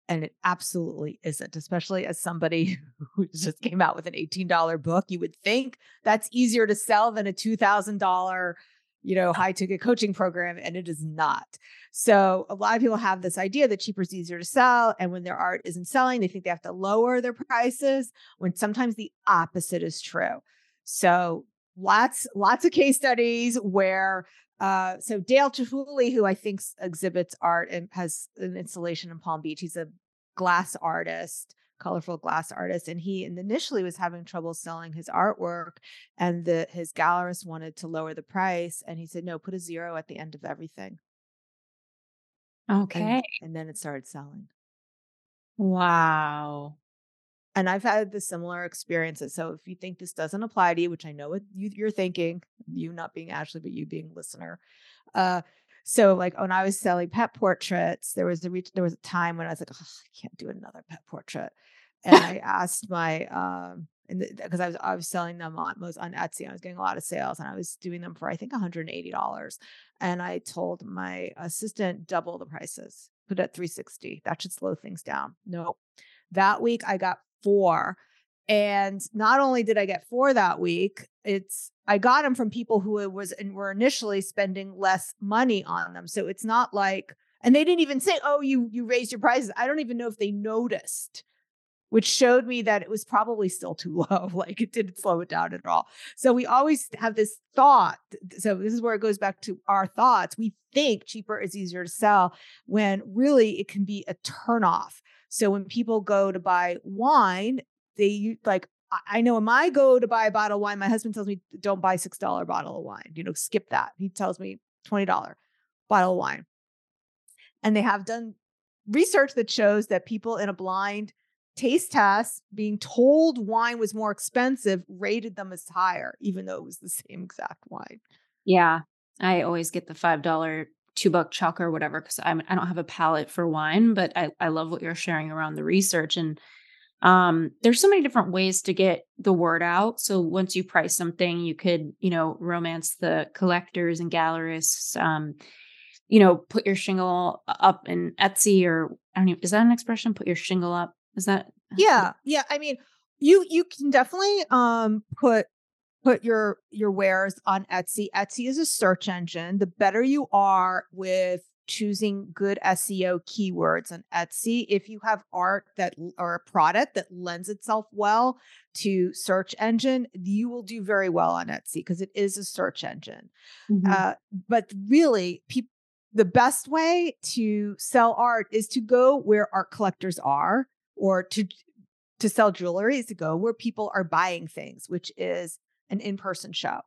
And it absolutely isn't especially as somebody who just came out with an $18 book you would think that's easier to sell than a $2000 you know high ticket coaching program and it is not. So a lot of people have this idea that cheaper is easier to sell and when their art isn't selling they think they have to lower their prices when sometimes the opposite is true so lots lots of case studies where uh, so Dale Chihuly, who I think exhibits art and has an installation in Palm Beach, he's a glass artist, colorful glass artist, and he initially was having trouble selling his artwork, and the his gallerist wanted to lower the price, and he said, "No, put a zero at the end of everything." Okay, and, and then it started selling. Wow. And I've had the similar experiences. So if you think this doesn't apply to you, which I know what you, you're thinking, you not being Ashley, but you being listener, uh, so like when I was selling pet portraits, there was a re- there was a time when I was like, oh, I can't do another pet portrait, and I asked my um because I was I was selling them on was on Etsy. I was getting a lot of sales, and I was doing them for I think 180 dollars. And I told my assistant double the prices, put it at 360. That should slow things down. No, that week I got four. And not only did I get four that week, it's I got them from people who was and were initially spending less money on them. So it's not like and they didn't even say, "Oh, you you raised your prices." I don't even know if they noticed which showed me that it was probably still too low. Like it didn't slow it down at all. So we always have this thought. So this is where it goes back to our thoughts. We think cheaper is easier to sell when really it can be a turnoff. So when people go to buy wine, they like, I know when I go to buy a bottle of wine, my husband tells me, don't buy $6 bottle of wine, you know, skip that. He tells me $20 bottle of wine. And they have done research that shows that people in a blind taste test being told wine was more expensive rated them as higher, even though it was the same exact wine. Yeah. I always get the $5 two buck chuck or whatever because I'm I don't have a palate for wine, but I, I love what you're sharing around the research. And um there's so many different ways to get the word out. So once you price something, you could, you know, romance the collectors and gallerists. Um, you know, put your shingle up in Etsy or I don't know, is that an expression? Put your shingle up. Is that Yeah. Yeah. I mean, you you can definitely um put put your your wares on Etsy. Etsy is a search engine. The better you are with choosing good SEO keywords on Etsy, if you have art that or a product that lends itself well to search engine, you will do very well on Etsy because it is a search engine. Mm-hmm. Uh, but really, people the best way to sell art is to go where art collectors are or to to sell jewelry is to go where people are buying things which is an in-person show.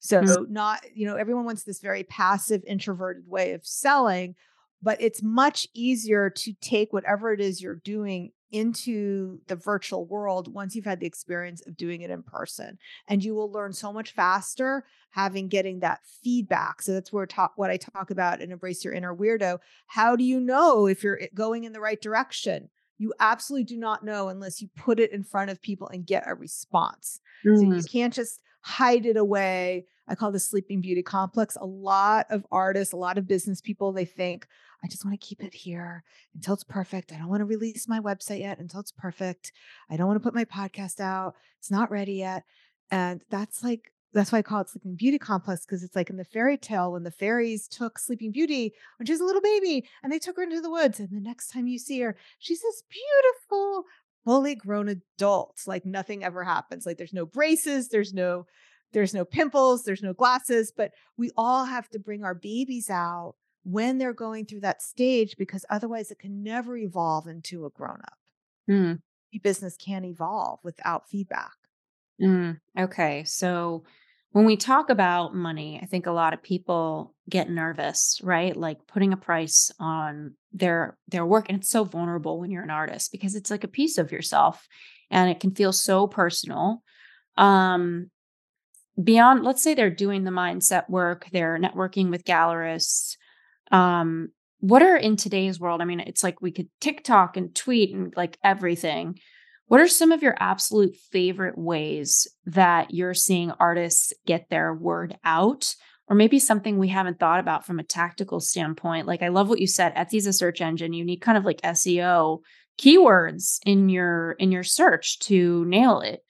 So mm-hmm. not you know everyone wants this very passive introverted way of selling but it's much easier to take whatever it is you're doing into the virtual world once you've had the experience of doing it in person and you will learn so much faster having getting that feedback. So that's where talk what i talk about and embrace your inner weirdo. How do you know if you're going in the right direction you absolutely do not know unless you put it in front of people and get a response mm. so you mm. can't just hide it away i call this sleeping beauty complex a lot of artists a lot of business people they think I just want to keep it here until it's perfect. I don't want to release my website yet until it's perfect. I don't want to put my podcast out. It's not ready yet. And that's like, that's why I call it Sleeping Beauty Complex because it's like in the fairy tale when the fairies took Sleeping Beauty when she was a little baby and they took her into the woods. And the next time you see her, she's this beautiful, fully grown adult. Like nothing ever happens. Like there's no braces, there's no there's no pimples, there's no glasses, but we all have to bring our babies out when they're going through that stage because otherwise it can never evolve into a grown up. Mm. Business can't evolve without feedback. Mm. Okay. So when we talk about money, I think a lot of people get nervous, right? Like putting a price on their their work and it's so vulnerable when you're an artist because it's like a piece of yourself and it can feel so personal. Um beyond let's say they're doing the mindset work, they're networking with gallerists, um what are in today's world i mean it's like we could tiktok and tweet and like everything what are some of your absolute favorite ways that you're seeing artists get their word out? Or maybe something we haven't thought about from a tactical standpoint like i love what you said etsy's a search engine. You need kind of like seo keywords in your in your search to nail it.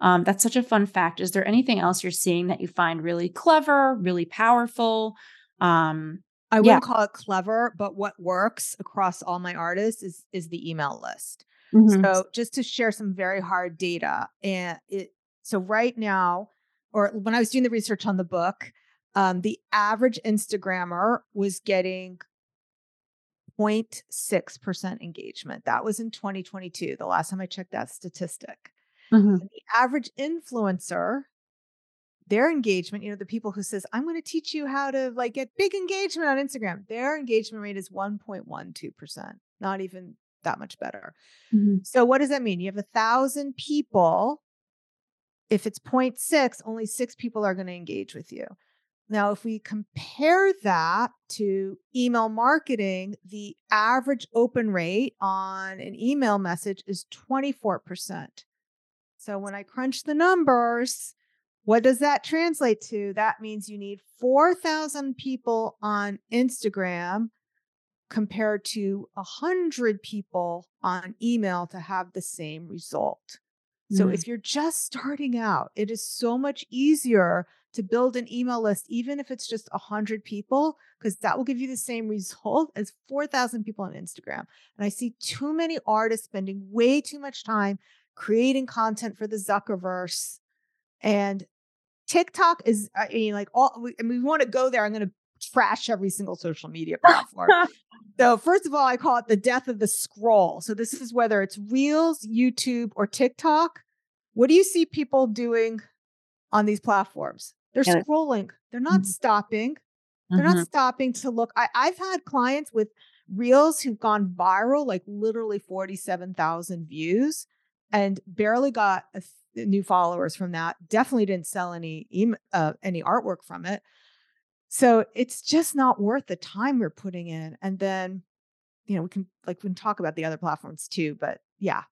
Um, that's such a fun fact. Is there anything else you're seeing that you find really clever really powerful? Um, I wouldn't yeah. call it clever, but what works across all my artists is is the email list. Mm-hmm. So just to share some very hard data, and it so right now, or when I was doing the research on the book, um, the average Instagrammer was getting 0.6% engagement. That was in 2022, the last time I checked that statistic. Mm-hmm. The average influencer their engagement, you know, the people who says, I'm going to teach you how to like get big engagement on Instagram, their engagement rate is 1.12%, not even that much better. Mm-hmm. So what does that mean? You have a thousand people. If it's 0.6, only six people are going to engage with you. Now, if we compare that to email marketing, the average open rate on an email message is 24%. So when I crunch the numbers, what does that translate to? That means you need 4,000 people on Instagram compared to 100 people on email to have the same result. So mm-hmm. if you're just starting out, it is so much easier to build an email list, even if it's just 100 people, because that will give you the same result as 4,000 people on Instagram. And I see too many artists spending way too much time creating content for the Zuckerverse. And TikTok is, I mean, like all, we, and we want to go there. I'm going to trash every single social media platform. so, first of all, I call it the death of the scroll. So, this is whether it's Reels, YouTube, or TikTok. What do you see people doing on these platforms? They're yeah. scrolling, they're not mm-hmm. stopping. They're mm-hmm. not stopping to look. I, I've had clients with reels who've gone viral, like literally 47,000 views, and barely got a, new followers from that. Definitely didn't sell any uh, any artwork from it. So it's just not worth the time we're putting in. And then, you know, we can like we can talk about the other platforms too. But yeah,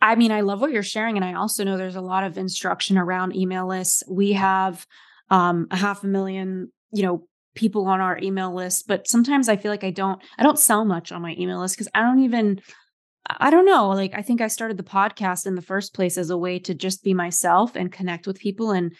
I mean, I love what you're sharing. And I also know there's a lot of instruction around email lists. We have um, a half a million, you know, people on our email list, but sometimes I feel like I don't, I don't sell much on my email list because I don't even, I don't know. Like, I think I started the podcast in the first place as a way to just be myself and connect with people and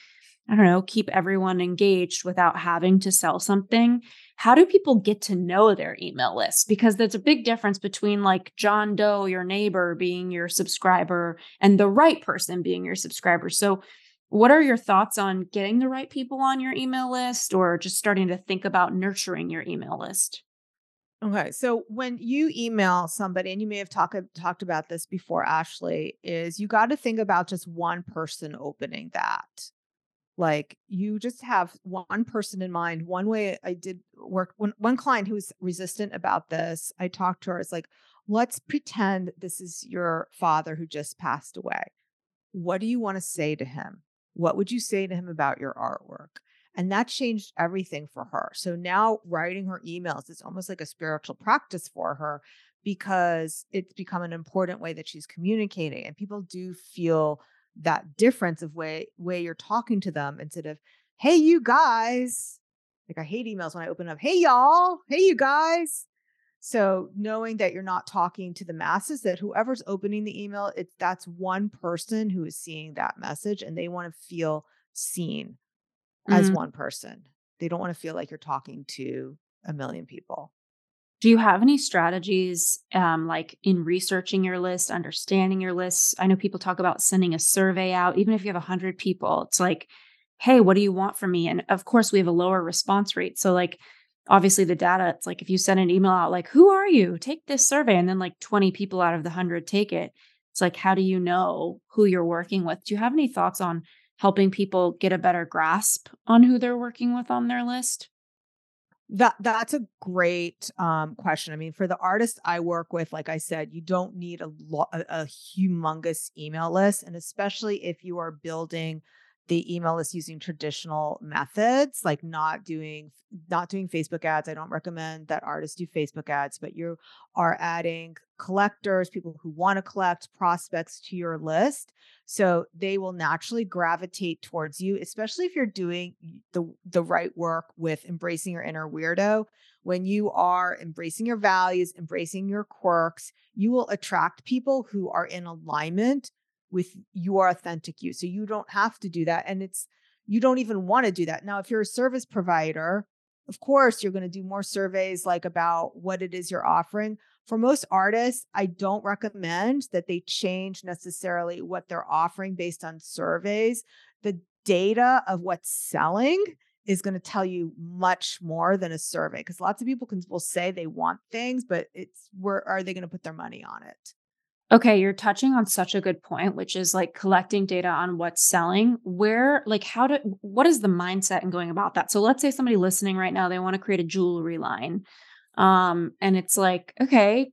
I don't know, keep everyone engaged without having to sell something. How do people get to know their email list? Because there's a big difference between like John Doe, your neighbor, being your subscriber and the right person being your subscriber. So, what are your thoughts on getting the right people on your email list or just starting to think about nurturing your email list? Okay. So when you email somebody, and you may have talked talked about this before, Ashley, is you got to think about just one person opening that like you just have one person in mind. One way i did work one, one client who was resistant about this i talked to her it's like let's pretend this is your father who just passed away. What do you want to say to him? What would you say to him about your artwork? And that changed everything for her. So now writing her emails is almost like a spiritual practice for her because it's become an important way that she's communicating and people do feel that difference of way way you're talking to them instead of hey you guys like i hate emails when i open up hey y'all hey you guys. So knowing that you're not talking to the masses that whoever's opening the email it's that's one person who is seeing that message and they want to feel seen as mm. one person. They don't want to feel like you're talking to a million people do you have any strategies um, like in researching your list, understanding your list? I know people talk about sending a survey out, even if you have 100 people. It's like, hey, what do you want from me? And of course, we have a lower response rate. So, like, obviously, the data, it's like if you send an email out, like, who are you? Take this survey. And then, like, 20 people out of the 100 take it. It's like, how do you know who you're working with? Do you have any thoughts on helping people get a better grasp on who they're working with on their list? That that's a great um, question. I mean, for the artists I work with, like I said, you don't need a lot a, a humongous email list, and especially if you are building the email list using traditional methods like not doing not doing facebook ads i don't recommend that artists do facebook ads but you are adding collectors people who want to collect prospects to your list so they will naturally gravitate towards you especially if you're doing the the right work with embracing your inner weirdo. When you are embracing your values embracing your quirks you will attract people who are in alignment with your authentic you. So you don't have to do that. And it's, you don't even want to do that. Now, if you're a service provider, of course, you're going to do more surveys like about what it is you're offering. For most artists, I don't recommend that they change necessarily what they're offering based on surveys. The data of what's selling is going to tell you much more than a survey because lots of people can will say they want things, but it's where are they going to put their money on it? Okay, you're touching on such a good point, which is like collecting data on what's selling. Where, like, how to, what is the mindset in going about that? So let's say somebody listening right now, they want to create a jewelry line. Um, and it's like, okay,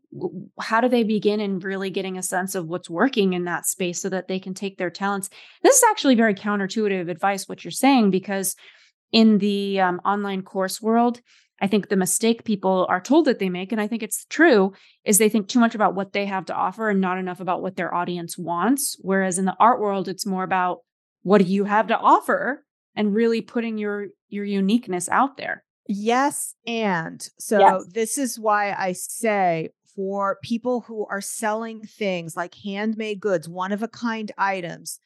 how do they begin in really getting a sense of what's working in that space so that they can take their talents? This is actually very counterintuitive advice, what you're saying, because in the um, online course world, I think the mistake people are told that they make, and I think it's true, is they think too much about what they have to offer and not enough about what their audience wants. Whereas in the art world, it's more about what do you have to offer and really putting your your uniqueness out there. Yes, and so yes. this is why I say for people who are selling things like handmade goods, one of a kind items,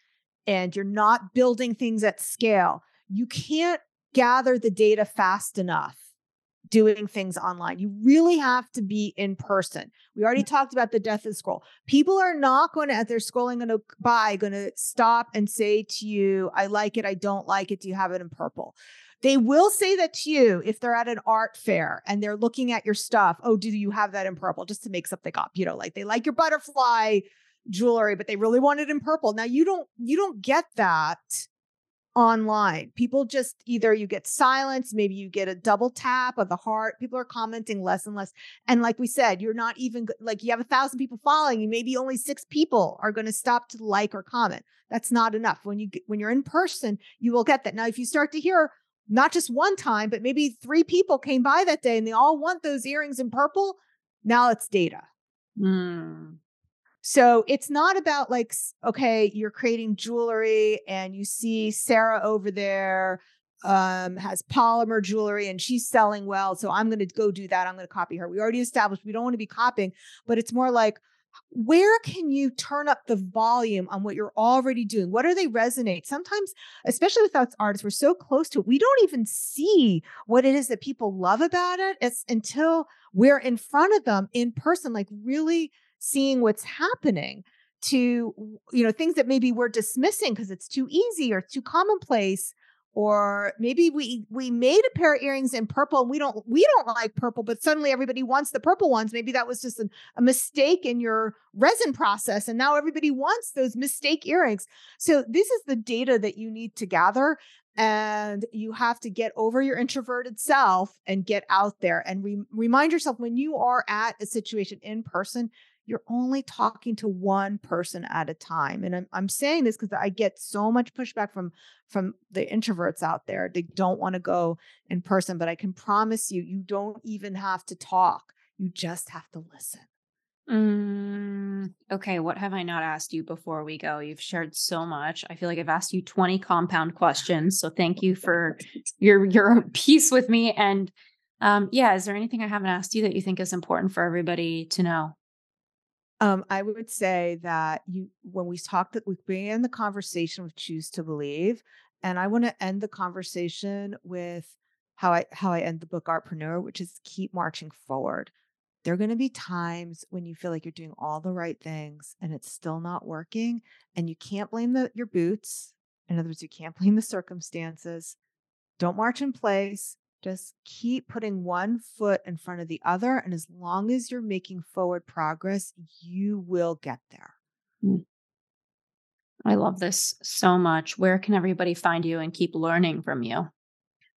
and you're not building things at scale, you can't gather the data fast enough doing things online. You really have to be in person. We already mm. talked about the death of scroll. People are not going to, as they're scrolling going to buy, going to stop and say to you, I like it, I don't like it. Do you have it in purple? They will say that to you if they're at an art fair and they're looking at your stuff. Oh, do you have that in purple? Just to make something up. You know, like they like your butterfly jewelry, but they really want it in purple. Now you don't you don't get that online. People just either you get silence, maybe you get a double tap of the heart. People are commenting less and less. And like we said, you're not even like you have a thousand people following you, maybe only six people are going to stop to like or comment. That's not enough. When you when you're in person, you will get that. Now, if you start to hear not just one time, but maybe three people came by that day and they all want those earrings in purple, now it's data. Mm. So it's not about like, okay, you're creating jewelry and you see Sarah over there um, has polymer jewelry and she's selling well. So I'm going to go do that. I'm going to copy her. We already established we don't want to be copying, but it's more like, where can you turn up the volume on what you're already doing? What are they resonate? Sometimes, especially with us artists, we're so close to it, we don't even see what it is that people love about it. It's until we're in front of them in person, like really seeing what's happening to you know things that maybe we're dismissing because it's too easy or too commonplace or maybe we we made a pair of earrings in purple and we don't we don't like purple but suddenly everybody wants the purple ones. Maybe that was just a, a mistake in your resin process and now everybody wants those mistake earrings. So this is the data that you need to gather and you have to get over your introverted self and get out there and re- remind yourself when you are at a situation in person you're only talking to one person at a time and i'm, I'm saying this because i get so much pushback from from the introverts out there they don't want to go in person but i can promise you you don't even have to talk you just have to listen Mm, okay, what have I not asked you before we go? You've shared so much. I feel like I've asked you 20 compound questions. So thank you for your your piece with me. And um, yeah, is there anything I haven't asked you that you think is important for everybody to know? Um, I would say that you, when we talked, we began the conversation with choose to believe, and I want to end the conversation with how I how I end the book Artpreneur, which is keep marching forward. There are going to be times when you feel like you're doing all the right things and it's still not working, and you can't blame the your boots. In other words, you can't blame the circumstances. Don't march in place. Just keep putting one foot in front of the other. And as long as you're making forward progress, you will get there. Mm. I love this so much. Where can everybody find you and keep learning from you?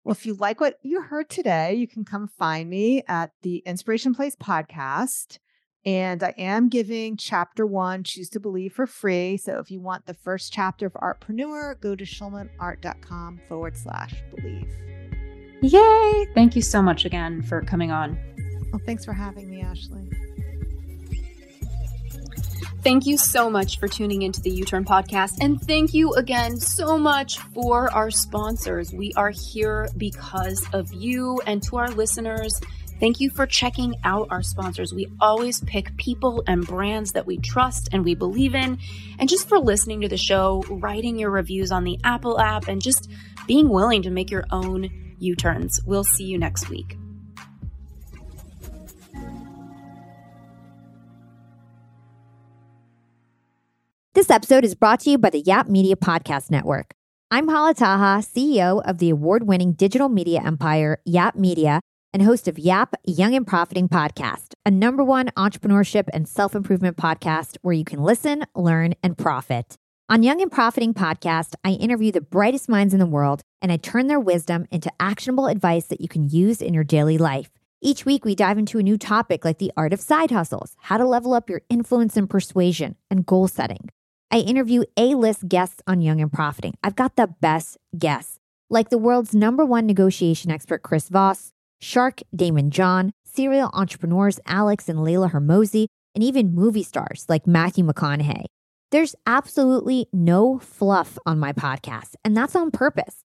Well, if you like what you heard today, you can come find me at the Inspiration Place podcast. And I am giving chapter one, Choose to Believe, for free. So if you want the first chapter of Artpreneur, go to schulmanart.com forward slash believe. Yay! Thank you so much again for coming on. Well, thanks for having me, Ashley. Thank you so much for tuning into the U Turn podcast. And thank you again so much for our sponsors. We are here because of you and to our listeners. Thank you for checking out our sponsors. We always pick people and brands that we trust and we believe in. And just for listening to the show, writing your reviews on the Apple app, and just being willing to make your own U turns. We'll see you next week. This episode is brought to you by the Yap Media Podcast Network. I'm Hala Taha, CEO of the award winning digital media empire, Yap Media, and host of Yap Young and Profiting Podcast, a number one entrepreneurship and self improvement podcast where you can listen, learn, and profit. On Young and Profiting Podcast, I interview the brightest minds in the world and I turn their wisdom into actionable advice that you can use in your daily life. Each week, we dive into a new topic like the art of side hustles, how to level up your influence and persuasion, and goal setting. I interview A list guests on Young and Profiting. I've got the best guests, like the world's number one negotiation expert, Chris Voss, Shark Daymond John, serial entrepreneurs Alex and Leila Hormozi, and even movie stars like Matthew McConaughey. There's absolutely no fluff on my podcast, and that's on purpose.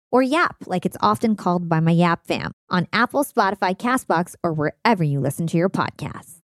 or YAP, like it's often called by my YAP fam, on Apple, Spotify, Castbox, or wherever you listen to your podcasts.